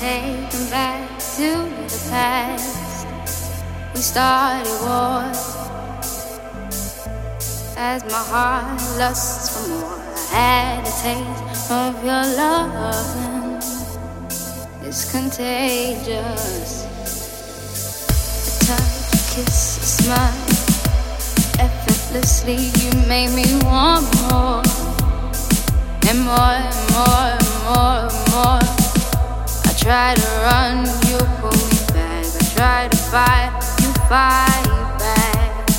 taken back to the past. We started war as my heart lusts for more. I had a taste of your loving. It's contagious. A touch, a kiss, a smile. Effortlessly, you made me want more and more and more try to run, you pull me back. I try to fight, you fight back.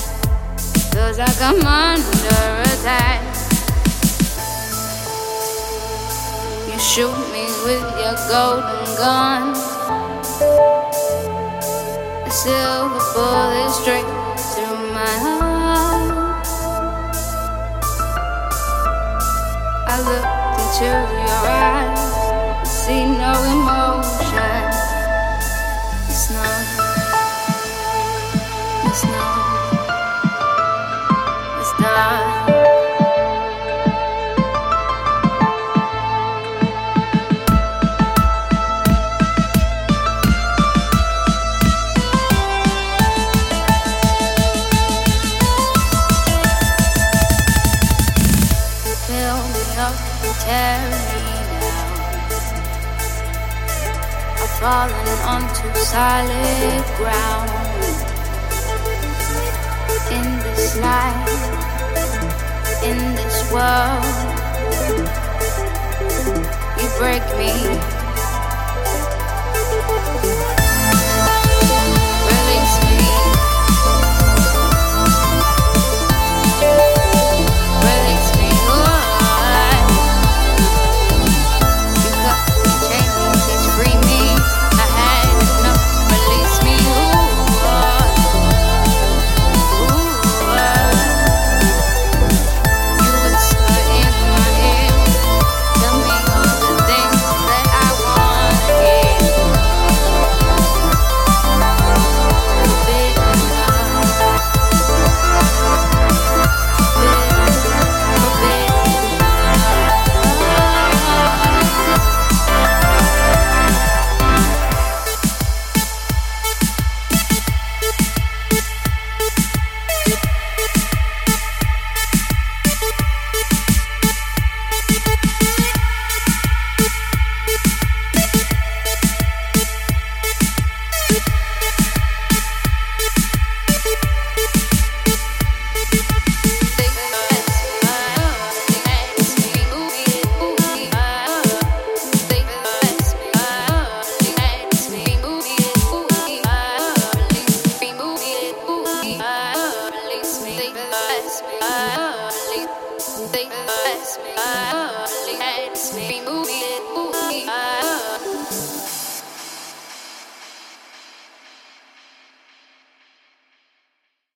Feels like I'm under attack. You shoot me with your golden gun. A silver bullet straight through my heart. I looked into your eyes, see no emotion. It's not, it's not, it's not. Tear me fallen onto solid ground. In this life, in this world, you break me. I only had moving, moving.